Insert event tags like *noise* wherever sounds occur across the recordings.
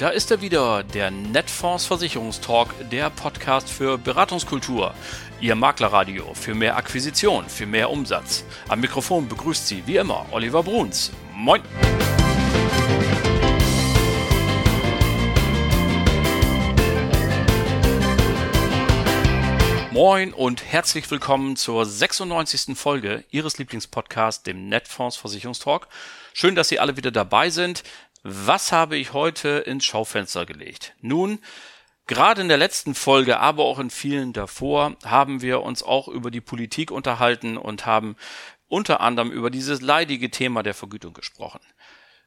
da ist er wieder, der Netfonds Versicherungstalk, der Podcast für Beratungskultur. Ihr Maklerradio für mehr Akquisition, für mehr Umsatz. Am Mikrofon begrüßt Sie wie immer Oliver Bruns. Moin! Moin und herzlich willkommen zur 96. Folge Ihres Lieblingspodcasts, dem Netfonds Versicherungstalk. Schön, dass Sie alle wieder dabei sind. Was habe ich heute ins Schaufenster gelegt? Nun, gerade in der letzten Folge, aber auch in vielen davor, haben wir uns auch über die Politik unterhalten und haben unter anderem über dieses leidige Thema der Vergütung gesprochen.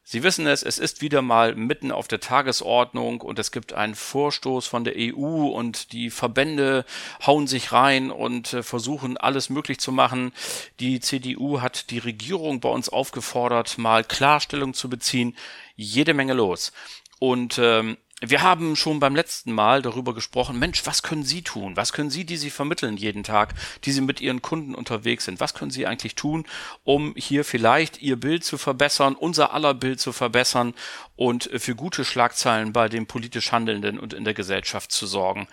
Sie wissen es, es ist wieder mal mitten auf der Tagesordnung und es gibt einen Vorstoß von der EU und die Verbände hauen sich rein und äh, versuchen alles möglich zu machen. Die CDU hat die Regierung bei uns aufgefordert, mal Klarstellung zu beziehen. Jede Menge los. Und ähm, wir haben schon beim letzten Mal darüber gesprochen, Mensch, was können Sie tun? Was können Sie, die Sie vermitteln jeden Tag, die Sie mit Ihren Kunden unterwegs sind? Was können Sie eigentlich tun, um hier vielleicht Ihr Bild zu verbessern, unser aller Bild zu verbessern und für gute Schlagzeilen bei den politisch Handelnden und in der Gesellschaft zu sorgen?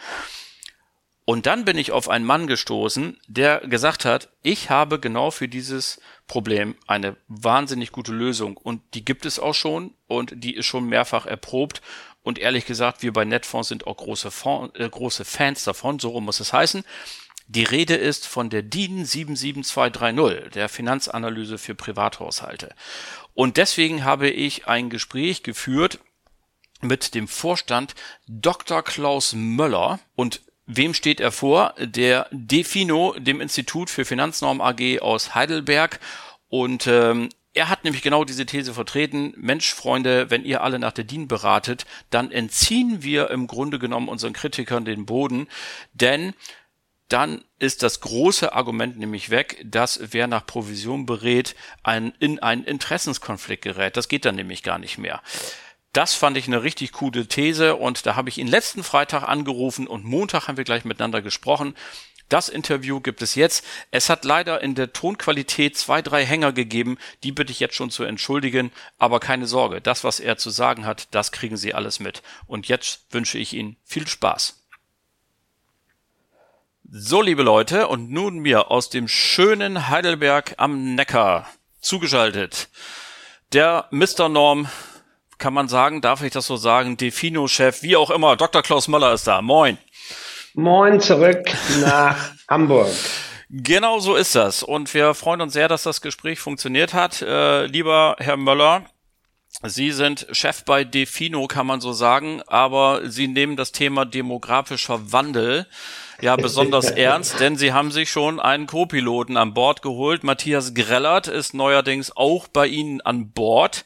Und dann bin ich auf einen Mann gestoßen, der gesagt hat, ich habe genau für dieses Problem eine wahnsinnig gute Lösung und die gibt es auch schon und die ist schon mehrfach erprobt und ehrlich gesagt, wir bei Netfonds sind auch große, Fonds, äh, große Fans davon, so rum muss es heißen. Die Rede ist von der DIN 77230, der Finanzanalyse für Privathaushalte. Und deswegen habe ich ein Gespräch geführt mit dem Vorstand Dr. Klaus Möller und Wem steht er vor? Der Defino, dem Institut für Finanznorm AG aus Heidelberg. Und ähm, er hat nämlich genau diese These vertreten, Mensch, Freunde, wenn ihr alle nach der DIN beratet, dann entziehen wir im Grunde genommen unseren Kritikern den Boden, denn dann ist das große Argument nämlich weg, dass wer nach Provision berät, ein, in einen Interessenskonflikt gerät. Das geht dann nämlich gar nicht mehr. Das fand ich eine richtig coole These und da habe ich ihn letzten Freitag angerufen und Montag haben wir gleich miteinander gesprochen. Das Interview gibt es jetzt. Es hat leider in der Tonqualität zwei, drei Hänger gegeben. Die bitte ich jetzt schon zu entschuldigen. Aber keine Sorge, das, was er zu sagen hat, das kriegen Sie alles mit. Und jetzt wünsche ich Ihnen viel Spaß. So, liebe Leute, und nun mir aus dem schönen Heidelberg am Neckar zugeschaltet. Der Mr. Norm, kann man sagen, darf ich das so sagen, Defino-Chef, wie auch immer, Dr. Klaus Möller ist da. Moin. Moin zurück nach *laughs* Hamburg. Genau so ist das. Und wir freuen uns sehr, dass das Gespräch funktioniert hat. Äh, lieber Herr Möller, Sie sind Chef bei Defino, kann man so sagen, aber Sie nehmen das Thema demografischer Wandel ja besonders ernst, denn Sie haben sich schon einen Co-Piloten an Bord geholt. Matthias Grellert ist neuerdings auch bei Ihnen an Bord.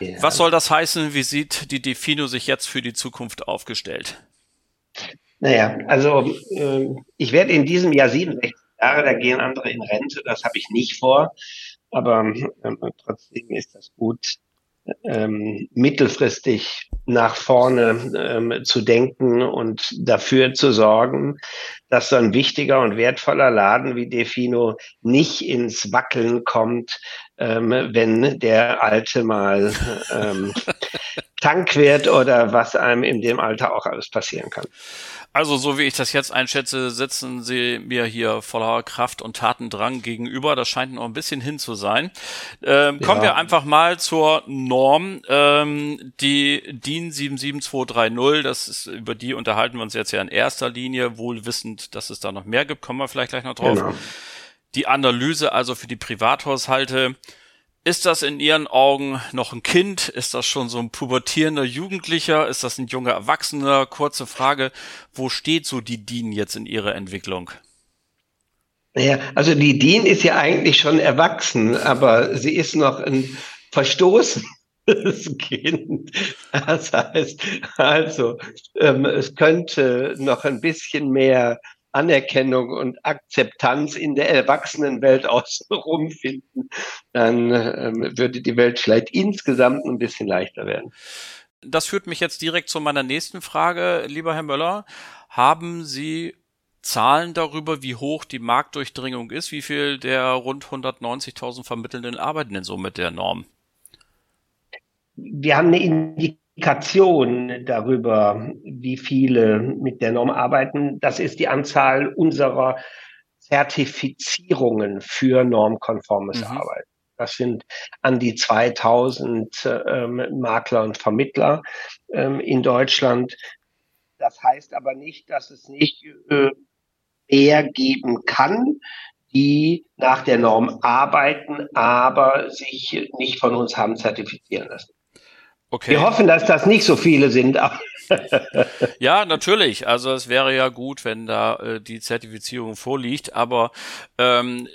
Ja. Was soll das heißen? Wie sieht die Defino sich jetzt für die Zukunft aufgestellt? Naja, also äh, ich werde in diesem Jahr 67 Jahre, da gehen andere in Rente, das habe ich nicht vor, aber äh, trotzdem ist das gut, ähm, mittelfristig nach vorne ähm, zu denken und dafür zu sorgen, dass so ein wichtiger und wertvoller Laden wie Defino nicht ins Wackeln kommt, ähm, wenn der Alte mal ähm, *laughs* Tank wird oder was einem in dem Alter auch alles passieren kann. Also, so wie ich das jetzt einschätze, sitzen Sie mir hier voller Kraft und Tatendrang gegenüber. Das scheint noch ein bisschen hin zu sein. Ähm, ja. Kommen wir einfach mal zur Norm. Ähm, die DIN 77230, das ist, über die unterhalten wir uns jetzt ja in erster Linie, wohl wissend, dass es da noch mehr gibt. Kommen wir vielleicht gleich noch drauf. Genau. Die Analyse also für die Privathaushalte ist das in Ihren Augen noch ein Kind? Ist das schon so ein pubertierender Jugendlicher? Ist das ein junger Erwachsener? Kurze Frage. Wo steht so die DIN jetzt in ihrer Entwicklung? Naja, also die DIN ist ja eigentlich schon erwachsen, aber sie ist noch ein verstoßenes *laughs* Kind. Das heißt, also, ähm, es könnte noch ein bisschen mehr Anerkennung und Akzeptanz in der Erwachsenenwelt *laughs* außenrum finden, dann ähm, würde die Welt vielleicht insgesamt ein bisschen leichter werden. Das führt mich jetzt direkt zu meiner nächsten Frage, lieber Herr Möller. Haben Sie Zahlen darüber, wie hoch die Marktdurchdringung ist? Wie viel der rund 190.000 Vermittelnden arbeiten denn so mit der Norm? Wir haben eine Indikation darüber, wie viele mit der Norm arbeiten, das ist die Anzahl unserer Zertifizierungen für normkonformes mhm. Arbeiten. Das sind an die 2000 ähm, Makler und Vermittler ähm, in Deutschland. Das heißt aber nicht, dass es nicht äh, mehr geben kann, die nach der Norm arbeiten, aber sich nicht von uns haben zertifizieren lassen. Okay. Wir hoffen, dass das nicht so viele sind. ja, natürlich. Also es wäre ja gut, wenn da äh, die Zertifizierung vorliegt, aber ähm,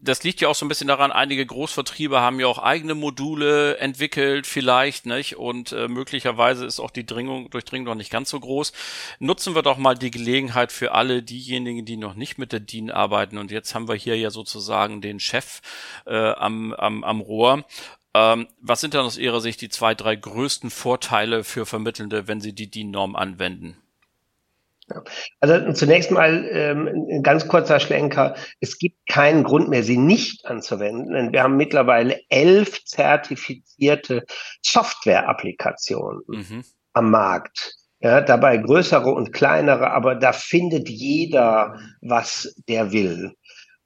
das liegt ja auch so ein bisschen daran, einige Großvertriebe haben ja auch eigene Module entwickelt, vielleicht, nicht? Und äh, möglicherweise ist auch die Dringung, Durchdringung noch nicht ganz so groß. Nutzen wir doch mal die Gelegenheit für alle diejenigen, die noch nicht mit der DIN arbeiten. Und jetzt haben wir hier ja sozusagen den Chef äh, am, am, am Rohr. Ähm, was sind dann aus Ihrer Sicht die zwei, drei größten Vorteile für Vermittelnde, wenn sie die DIN-Norm anwenden? Also zunächst mal ähm, ein ganz kurzer Schlenker. Es gibt keinen Grund mehr, sie nicht anzuwenden. Wir haben mittlerweile elf zertifizierte Software-Applikationen mhm. am Markt. Ja, dabei größere und kleinere, aber da findet jeder, was der will.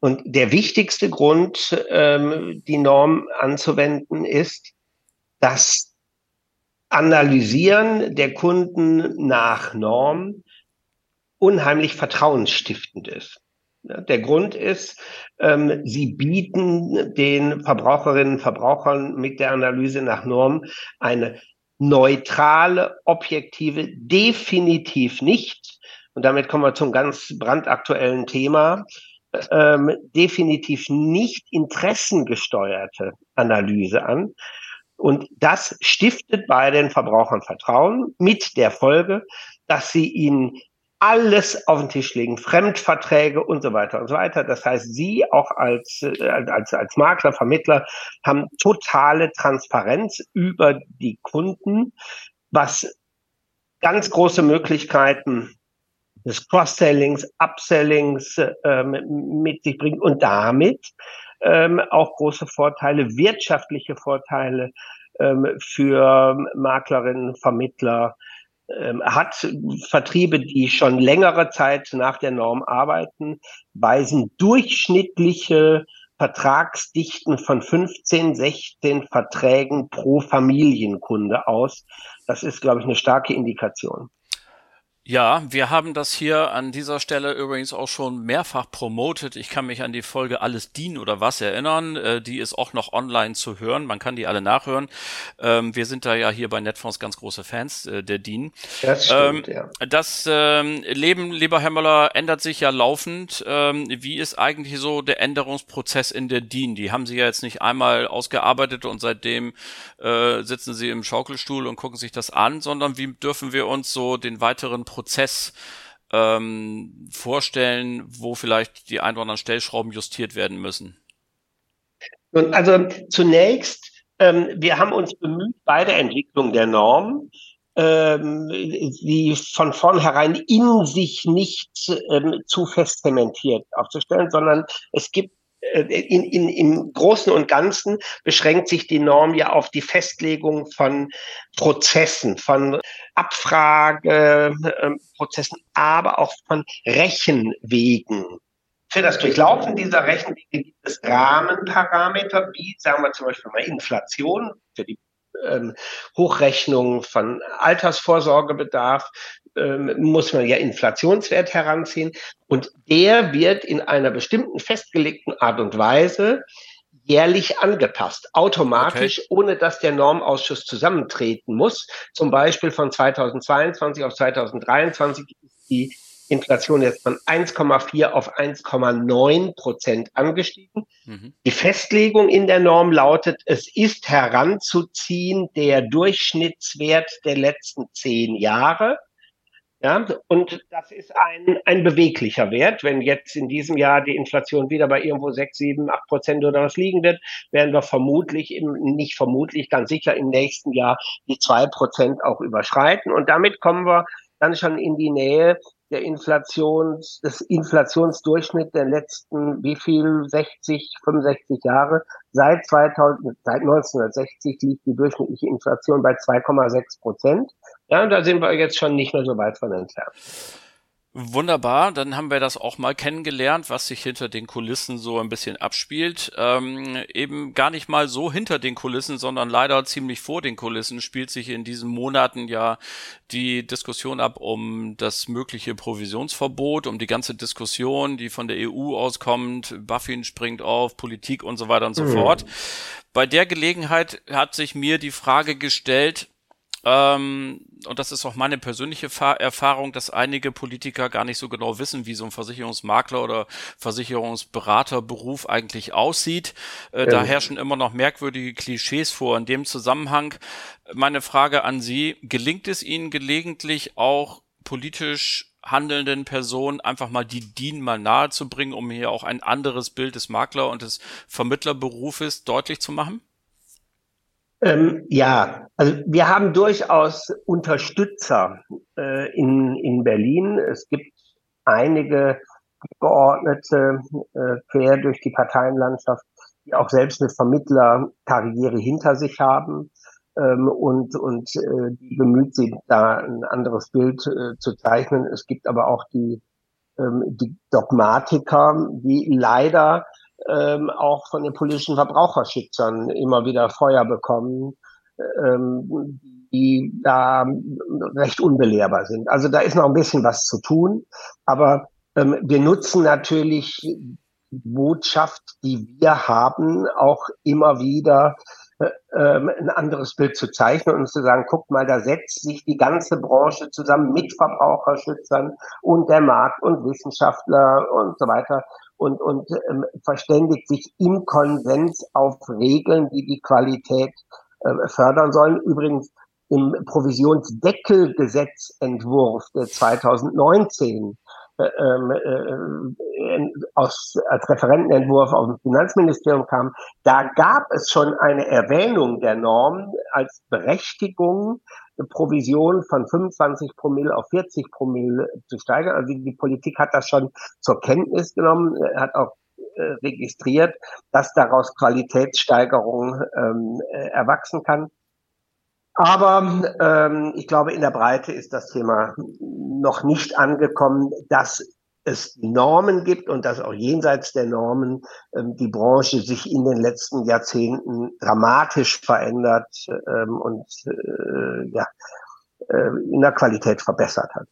Und der wichtigste Grund, ähm, die Norm anzuwenden, ist, das Analysieren der Kunden nach Norm unheimlich vertrauensstiftend ist. Der Grund ist, ähm, sie bieten den Verbraucherinnen und Verbrauchern mit der Analyse nach Norm eine neutrale, objektive, definitiv nicht, und damit kommen wir zum ganz brandaktuellen Thema, ähm, definitiv nicht interessengesteuerte Analyse an. Und das stiftet bei den Verbrauchern Vertrauen mit der Folge, dass sie ihnen alles auf den Tisch legen, Fremdverträge und so weiter und so weiter. Das heißt, Sie auch als, äh, als, als Makler, Vermittler haben totale Transparenz über die Kunden, was ganz große Möglichkeiten des Cross-Sellings, Upsellings ähm, mit sich bringt und damit ähm, auch große Vorteile, wirtschaftliche Vorteile ähm, für Maklerinnen, Vermittler, ähm, hat Vertriebe, die schon längere Zeit nach der Norm arbeiten, weisen durchschnittliche Vertragsdichten von 15, 16 Verträgen pro Familienkunde aus. Das ist, glaube ich, eine starke Indikation. Ja, wir haben das hier an dieser Stelle übrigens auch schon mehrfach promotet. Ich kann mich an die Folge Alles dienen oder was erinnern. Äh, die ist auch noch online zu hören. Man kann die alle nachhören. Ähm, wir sind da ja hier bei Netfonds ganz große Fans äh, der DIN. Das stimmt, ähm, ja. Das ähm, Leben, lieber Herr Möller, ändert sich ja laufend. Ähm, wie ist eigentlich so der Änderungsprozess in der DIN? Die haben Sie ja jetzt nicht einmal ausgearbeitet und seitdem äh, sitzen Sie im Schaukelstuhl und gucken sich das an, sondern wie dürfen wir uns so den weiteren Prozess Prozess ähm, vorstellen, wo vielleicht die ein oder anderen Stellschrauben justiert werden müssen? Also zunächst, ähm, wir haben uns bemüht bei der Entwicklung der Norm, ähm, die von vornherein in sich nicht ähm, zu fest zementiert aufzustellen, sondern es gibt äh, in, in, im Großen und Ganzen beschränkt sich die Norm ja auf die Festlegung von Prozessen, von Abfrageprozessen, aber auch von Rechenwegen. Für das Durchlaufen dieser Rechenwege gibt es Rahmenparameter, wie sagen wir zum Beispiel mal Inflation für die ähm, Hochrechnung von Altersvorsorgebedarf, ähm, muss man ja Inflationswert heranziehen. Und der wird in einer bestimmten festgelegten Art und Weise jährlich angepasst, automatisch, okay. ohne dass der Normausschuss zusammentreten muss. Zum Beispiel von 2022 auf 2023 ist die Inflation jetzt von 1,4 auf 1,9 Prozent angestiegen. Mhm. Die Festlegung in der Norm lautet, es ist heranzuziehen der Durchschnittswert der letzten zehn Jahre. Ja, und das ist ein, ein beweglicher Wert. Wenn jetzt in diesem Jahr die Inflation wieder bei irgendwo sechs, sieben, acht Prozent oder was liegen wird, werden wir vermutlich, im, nicht vermutlich, ganz sicher im nächsten Jahr die zwei Prozent auch überschreiten. Und damit kommen wir dann schon in die Nähe der Inflations, des Inflationsdurchschnitt der letzten, wie viel, 60, 65 Jahre. Seit 2000, seit 1960 liegt die durchschnittliche Inflation bei 2,6 Prozent. Ja, und da sind wir jetzt schon nicht mehr so weit von entfernt. Wunderbar, dann haben wir das auch mal kennengelernt, was sich hinter den Kulissen so ein bisschen abspielt. Ähm, eben gar nicht mal so hinter den Kulissen, sondern leider ziemlich vor den Kulissen spielt sich in diesen Monaten ja die Diskussion ab um das mögliche Provisionsverbot, um die ganze Diskussion, die von der EU auskommt, Buffin springt auf, Politik und so weiter und so mhm. fort. Bei der Gelegenheit hat sich mir die Frage gestellt, ähm, und das ist auch meine persönliche Erfahrung, dass einige Politiker gar nicht so genau wissen, wie so ein Versicherungsmakler oder Versicherungsberaterberuf eigentlich aussieht. Äh, ja. Da herrschen immer noch merkwürdige Klischees vor. In dem Zusammenhang meine Frage an Sie, gelingt es Ihnen gelegentlich auch politisch handelnden Personen einfach mal die DIN mal nahe zu bringen, um hier auch ein anderes Bild des Makler- und des Vermittlerberufes deutlich zu machen? Ähm, ja, also wir haben durchaus Unterstützer äh, in, in Berlin. Es gibt einige Abgeordnete äh, quer durch die Parteienlandschaft, die auch selbst eine Vermittlerkarriere hinter sich haben ähm, und, und äh, die bemüht sind, da ein anderes Bild äh, zu zeichnen. Es gibt aber auch die, ähm, die Dogmatiker, die leider ähm, auch von den politischen Verbraucherschützern immer wieder Feuer bekommen, ähm, die da recht unbelehrbar sind. Also da ist noch ein bisschen was zu tun, aber ähm, wir nutzen natürlich die Botschaft, die wir haben, auch immer wieder äh, ähm, ein anderes Bild zu zeichnen und zu sagen, guck mal, da setzt sich die ganze Branche zusammen mit Verbraucherschützern und der Markt und Wissenschaftler und so weiter und, und ähm, verständigt sich im Konsens auf Regeln, die die Qualität äh, fördern sollen. Übrigens im Provisionsdeckelgesetzentwurf der 2019 äh, ähm, äh, aus, als Referentenentwurf aus dem Finanzministerium kam, da gab es schon eine Erwähnung der Norm als Berechtigung Provision von 25 Promille auf 40 Promille zu steigern. Also die Politik hat das schon zur Kenntnis genommen, äh, hat auch äh, registriert, dass daraus Qualitätssteigerung ähm, äh, erwachsen kann. Aber ähm, ich glaube, in der Breite ist das Thema noch nicht angekommen, dass es Normen gibt und dass auch jenseits der Normen ähm, die Branche sich in den letzten Jahrzehnten dramatisch verändert ähm, und äh, ja, äh, in der Qualität verbessert hat.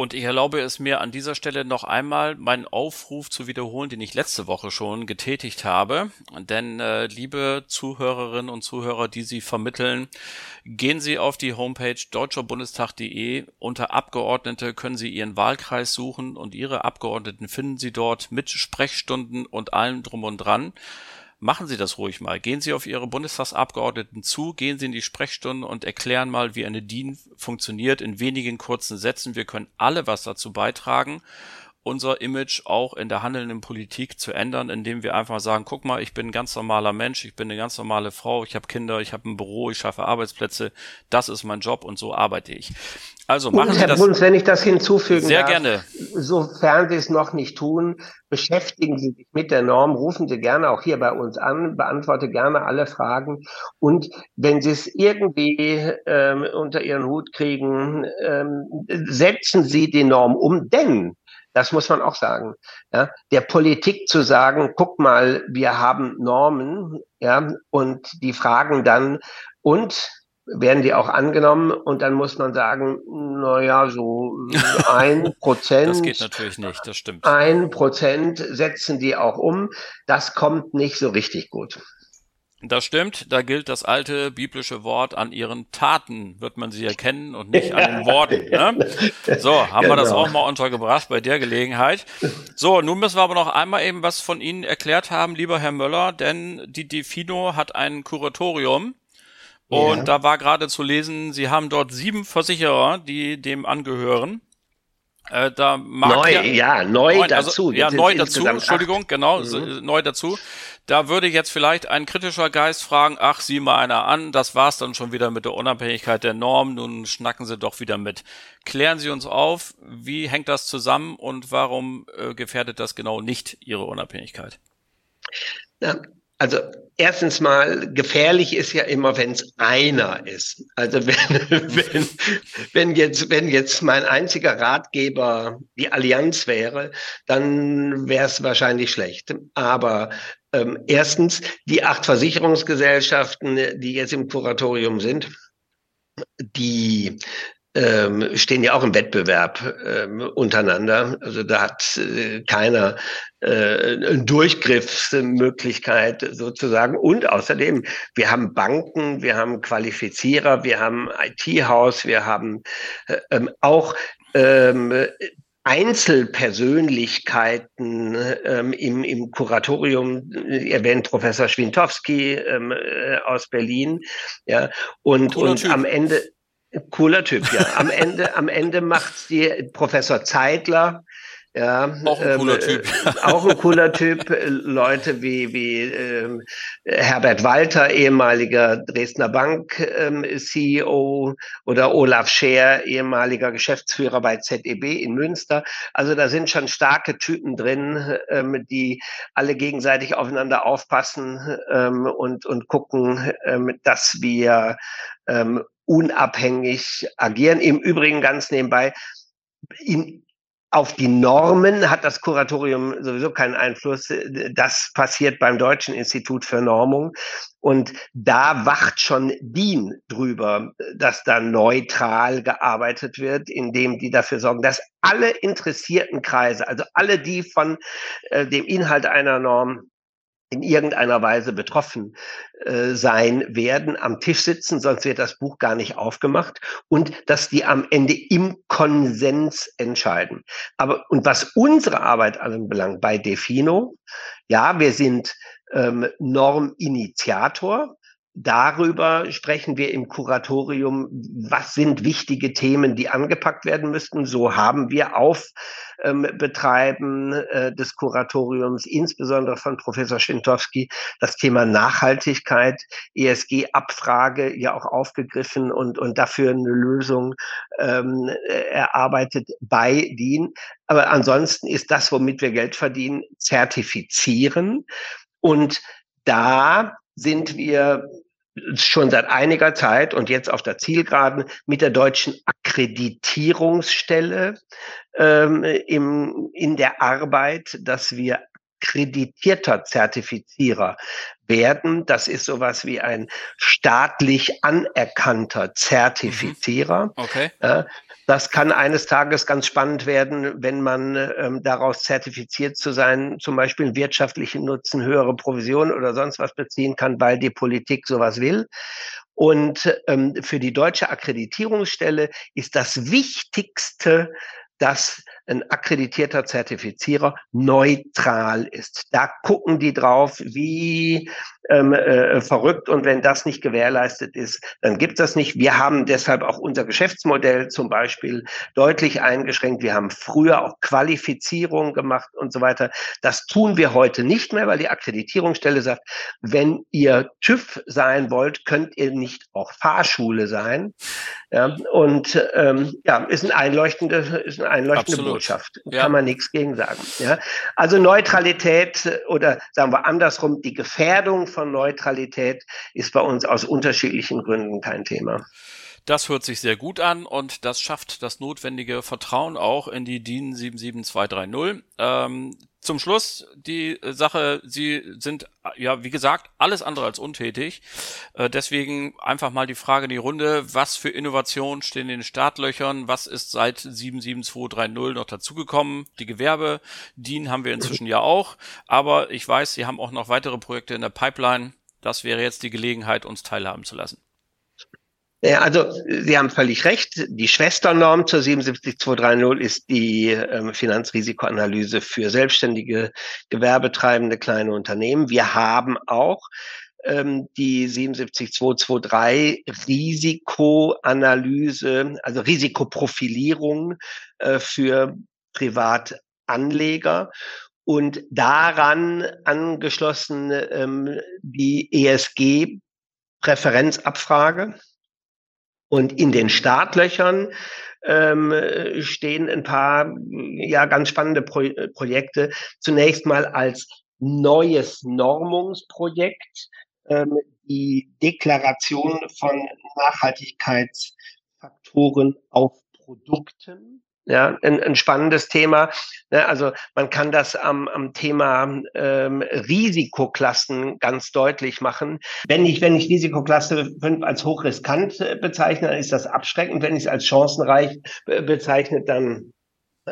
Und ich erlaube es mir an dieser Stelle noch einmal meinen Aufruf zu wiederholen, den ich letzte Woche schon getätigt habe. Denn äh, liebe Zuhörerinnen und Zuhörer, die Sie vermitteln, gehen Sie auf die Homepage deutscherbundestag.de. Unter Abgeordnete können Sie Ihren Wahlkreis suchen und Ihre Abgeordneten finden Sie dort mit Sprechstunden und allem drum und dran machen Sie das ruhig mal. Gehen Sie auf Ihre Bundestagsabgeordneten zu, gehen Sie in die Sprechstunde und erklären mal, wie eine DIN funktioniert in wenigen kurzen Sätzen. Wir können alle was dazu beitragen unser Image auch in der handelnden Politik zu ändern, indem wir einfach sagen, guck mal, ich bin ein ganz normaler Mensch, ich bin eine ganz normale Frau, ich habe Kinder, ich habe ein Büro, ich schaffe Arbeitsplätze, das ist mein Job und so arbeite ich. Also machen und Sie Herr das. Bruns, wenn ich das hinzufügen Sehr darf, gerne. Sofern Sie es noch nicht tun, beschäftigen Sie sich mit der Norm, rufen Sie gerne auch hier bei uns an, beantworte gerne alle Fragen und wenn Sie es irgendwie ähm, unter Ihren Hut kriegen, ähm, setzen Sie die Norm um, denn das muss man auch sagen. Ja, der Politik zu sagen, guck mal, wir haben Normen, ja, und die fragen dann, und werden die auch angenommen und dann muss man sagen, naja, so *laughs* ein Prozent. das geht natürlich nicht, das stimmt. Ein Prozent setzen die auch um. Das kommt nicht so richtig gut. Das stimmt, da gilt das alte biblische Wort, an ihren Taten wird man sie erkennen und nicht an den Worten. *laughs* Ne? So, haben genau. wir das genau. auch mal untergebracht bei der Gelegenheit. So, nun müssen wir aber noch einmal eben was von Ihnen erklärt haben, lieber Herr Möller, denn die Defino hat ein Kuratorium und ja. da war gerade zu lesen, Sie haben dort sieben Versicherer, die dem angehören. Äh, da mag neu, ja, ja neu neun, also, dazu. ja, neu dazu, Entschuldigung, acht. genau, mhm. neu dazu. Da würde jetzt vielleicht ein kritischer Geist fragen, ach, sieh mal einer an, das war's dann schon wieder mit der Unabhängigkeit der Norm, nun schnacken Sie doch wieder mit. Klären Sie uns auf, wie hängt das zusammen und warum äh, gefährdet das genau nicht Ihre Unabhängigkeit? Ja, also erstens mal, gefährlich ist ja immer, wenn es einer ist. Also *laughs* wenn, wenn, wenn, jetzt, wenn jetzt mein einziger Ratgeber die Allianz wäre, dann wäre es wahrscheinlich schlecht. Aber ähm, erstens, die acht Versicherungsgesellschaften, die jetzt im Kuratorium sind, die ähm, stehen ja auch im Wettbewerb ähm, untereinander. Also da hat äh, keiner äh, eine Durchgriffsmöglichkeit sozusagen. Und außerdem, wir haben Banken, wir haben Qualifizierer, wir haben IT-Haus, wir haben äh, ähm, auch ähm, Einzelpersönlichkeiten ähm, im, im Kuratorium erwähnt Professor Schwintowski ähm, äh, aus Berlin, ja und und am Ende Cooler Typ, ja. Am Ende, am Ende macht's die Professor Zeitler. Ja, auch ein cooler ähm, Typ. auch ein cooler Typ. Leute wie, wie ähm, Herbert Walter, ehemaliger Dresdner Bank ähm, CEO oder Olaf Scher, ehemaliger Geschäftsführer bei ZEB in Münster. Also da sind schon starke Typen drin, ähm, die alle gegenseitig aufeinander aufpassen ähm, und, und gucken, ähm, dass wir ähm, unabhängig agieren. Im Übrigen ganz nebenbei, in, auf die Normen hat das Kuratorium sowieso keinen Einfluss. Das passiert beim Deutschen Institut für Normung. Und da wacht schon DIN drüber, dass da neutral gearbeitet wird, indem die dafür sorgen, dass alle interessierten Kreise, also alle, die von äh, dem Inhalt einer Norm in irgendeiner Weise betroffen äh, sein werden, am Tisch sitzen, sonst wird das Buch gar nicht aufgemacht und dass die am Ende im Konsens entscheiden. Aber und was unsere Arbeit anbelangt bei Defino, ja, wir sind ähm, Norminitiator, Darüber sprechen wir im Kuratorium, was sind wichtige Themen, die angepackt werden müssten. So haben wir auf ähm, Betreiben äh, des Kuratoriums, insbesondere von Professor Schintowski, das Thema Nachhaltigkeit, ESG-Abfrage ja auch aufgegriffen und, und dafür eine Lösung ähm, erarbeitet bei DIN. Aber ansonsten ist das, womit wir Geld verdienen, zertifizieren. Und da sind wir schon seit einiger Zeit und jetzt auf der Zielgeraden mit der deutschen Akkreditierungsstelle ähm, im, in der Arbeit, dass wir kreditierter Zertifizierer werden. Das ist sowas wie ein staatlich anerkannter Zertifizierer. Mhm. Okay. Das kann eines Tages ganz spannend werden, wenn man ähm, daraus zertifiziert zu sein, zum Beispiel wirtschaftlichen Nutzen, höhere Provision oder sonst was beziehen kann, weil die Politik sowas will. Und ähm, für die deutsche Akkreditierungsstelle ist das Wichtigste, dass ein akkreditierter Zertifizierer neutral ist. Da gucken die drauf, wie ähm, äh, verrückt und wenn das nicht gewährleistet ist, dann gibt das nicht. Wir haben deshalb auch unser Geschäftsmodell zum Beispiel deutlich eingeschränkt. Wir haben früher auch Qualifizierung gemacht und so weiter. Das tun wir heute nicht mehr, weil die Akkreditierungsstelle sagt, wenn ihr TÜV sein wollt, könnt ihr nicht auch Fahrschule sein. Ja, und ähm, ja, ist ein einleuchtende, ist eine einleuchtende Absolut. Botschaft. Ja. Kann man nichts gegen sagen. Ja, also Neutralität oder sagen wir andersrum, die Gefährdung von Neutralität ist bei uns aus unterschiedlichen Gründen kein Thema. Das hört sich sehr gut an und das schafft das notwendige Vertrauen auch in die DIN 77230. Ähm, zum Schluss die Sache, Sie sind ja, wie gesagt, alles andere als untätig. Äh, deswegen einfach mal die Frage in die Runde, was für Innovationen stehen in den Startlöchern, was ist seit 77230 noch dazugekommen? Die Gewerbe, DIN haben wir inzwischen ja auch, aber ich weiß, Sie haben auch noch weitere Projekte in der Pipeline. Das wäre jetzt die Gelegenheit, uns teilhaben zu lassen. Ja, also Sie haben völlig recht. Die Schwesternorm zur 77230 ist die ähm, Finanzrisikoanalyse für selbstständige, gewerbetreibende kleine Unternehmen. Wir haben auch ähm, die 77223 Risikoanalyse, also Risikoprofilierung äh, für Privatanleger und daran angeschlossen ähm, die ESG-Präferenzabfrage. Und in den Startlöchern ähm, stehen ein paar ja ganz spannende Pro Projekte. Zunächst mal als neues Normungsprojekt ähm, die Deklaration von Nachhaltigkeitsfaktoren auf Produkten ja, ein, ein spannendes Thema. Ne, also man kann das am, am Thema ähm, Risikoklassen ganz deutlich machen. Wenn ich, wenn ich Risikoklasse 5 als hochriskant äh, bezeichne, dann ist das abschreckend. Wenn ich es als chancenreich äh, bezeichne, dann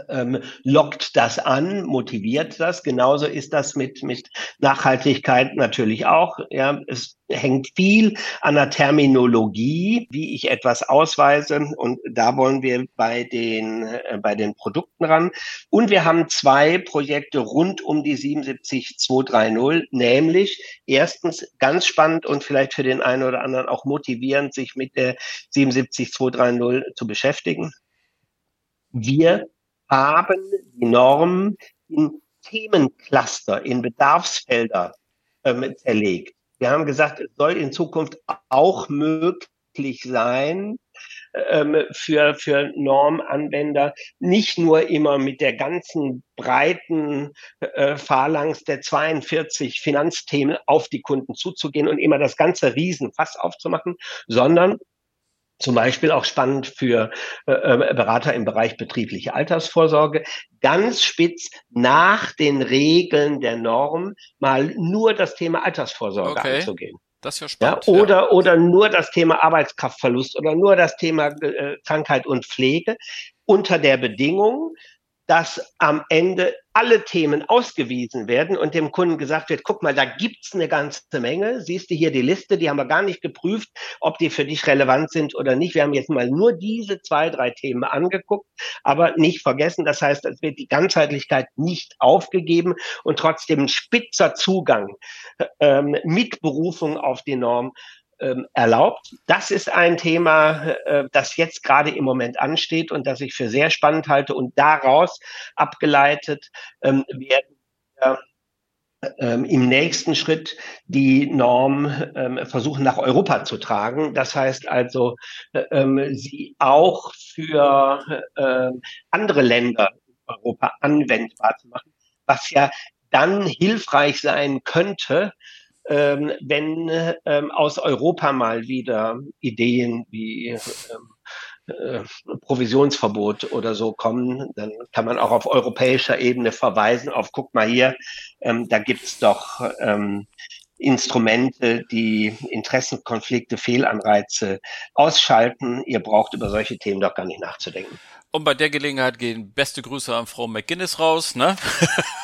ähm, lockt das an, motiviert das. Genauso ist das mit, mit Nachhaltigkeit natürlich auch. Ja, es hängt viel an der Terminologie, wie ich etwas ausweise. Und da wollen wir bei den, äh, bei den Produkten ran. Und wir haben zwei Projekte rund um die 77230, nämlich erstens ganz spannend und vielleicht für den einen oder anderen auch motivierend, sich mit der 77230 zu beschäftigen. Wir haben die Norm in Themencluster, in Bedarfsfelder ähm, zerlegt. Wir haben gesagt, es soll in Zukunft auch möglich sein, ähm, für, für Normanwender nicht nur immer mit der ganzen breiten äh, Phalanx der 42 Finanzthemen auf die Kunden zuzugehen und immer das ganze Riesenfass aufzumachen, sondern zum Beispiel auch spannend für äh, äh, Berater im Bereich betriebliche Altersvorsorge, ganz spitz nach den Regeln der Norm mal nur das Thema Altersvorsorge okay. anzugehen. Das ist ja spannend. Ja, oder, ja. oder nur das Thema Arbeitskraftverlust oder nur das Thema äh, Krankheit und Pflege unter der Bedingung, dass am Ende alle Themen ausgewiesen werden und dem Kunden gesagt wird, guck mal, da gibt's eine ganze Menge. Siehst du hier die Liste, die haben wir gar nicht geprüft, ob die für dich relevant sind oder nicht. Wir haben jetzt mal nur diese zwei, drei Themen angeguckt, aber nicht vergessen. Das heißt, es wird die Ganzheitlichkeit nicht aufgegeben und trotzdem spitzer Zugang ähm, mit Berufung auf die Norm erlaubt. Das ist ein Thema, äh, das jetzt gerade im Moment ansteht und das ich für sehr spannend halte. Und daraus abgeleitet ähm, werden wir ähm, im nächsten Schritt die Norm ähm, versuchen nach Europa zu tragen. Das heißt also, ähm, sie auch für äh, andere Länder in Europa anwendbar zu machen, was ja dann hilfreich sein könnte, ähm, wenn ähm, aus Europa mal wieder Ideen wie ähm, äh, Provisionsverbot oder so kommen, dann kann man auch auf europäischer Ebene verweisen auf, guck mal hier, ähm, da gibt's doch ähm, Instrumente, die Interessenkonflikte, Fehlanreize ausschalten. Ihr braucht über solche Themen doch gar nicht nachzudenken. Und bei der Gelegenheit gehen beste Grüße an Frau McGuinness raus, ne? *laughs*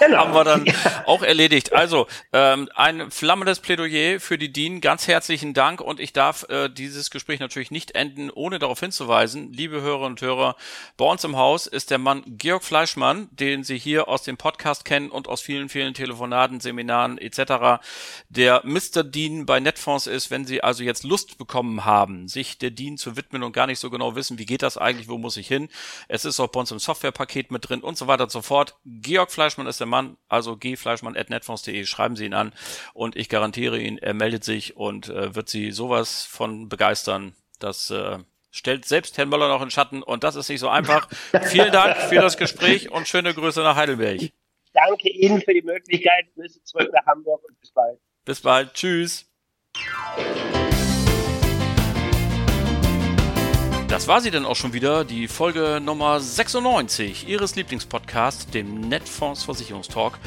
Genau. Haben wir dann ja. auch erledigt. Also, ähm, ein flammendes Plädoyer für die DIN. Ganz herzlichen Dank und ich darf äh, dieses Gespräch natürlich nicht enden, ohne darauf hinzuweisen, liebe Hörerinnen und Hörer, bei uns im Haus ist der Mann Georg Fleischmann, den Sie hier aus dem Podcast kennen und aus vielen, vielen Telefonaten, Seminaren etc., der Mr. Dean bei Netfonds ist. Wenn Sie also jetzt Lust bekommen haben, sich der Dean zu widmen und gar nicht so genau wissen, wie geht das eigentlich, wo muss ich hin, es ist auch bei uns im Softwarepaket mit drin und so weiter und so fort. Georg Fleischmann ist der Mann, also gfleischmann.netfonds.de, schreiben Sie ihn an und ich garantiere Ihnen, er meldet sich und äh, wird Sie sowas von begeistern, dass äh, stellt selbst Herrn Möller noch in Schatten und das ist nicht so einfach. *laughs* Vielen Dank für das Gespräch und schöne Grüße nach Heidelberg. Danke Ihnen für die Möglichkeit. Grüße zurück nach Hamburg und bis bald. Bis bald. Tschüss. Das war sie dann auch schon wieder, die Folge Nummer 96 Ihres Lieblingspodcasts, dem Netfonds Versicherungstalk.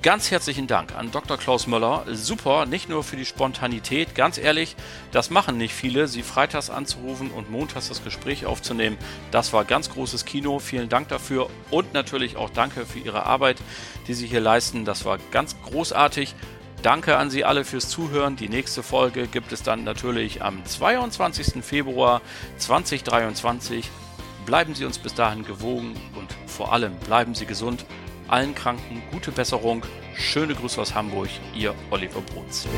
Ganz herzlichen Dank an Dr. Klaus Möller. Super, nicht nur für die Spontanität. Ganz ehrlich, das machen nicht viele, Sie freitags anzurufen und montags das Gespräch aufzunehmen. Das war ganz großes Kino. Vielen Dank dafür und natürlich auch danke für Ihre Arbeit, die Sie hier leisten. Das war ganz großartig. Danke an Sie alle fürs Zuhören. Die nächste Folge gibt es dann natürlich am 22. Februar 2023. Bleiben Sie uns bis dahin gewogen und vor allem bleiben Sie gesund. Allen Kranken gute Besserung. Schöne Grüße aus Hamburg, Ihr Oliver Bruns.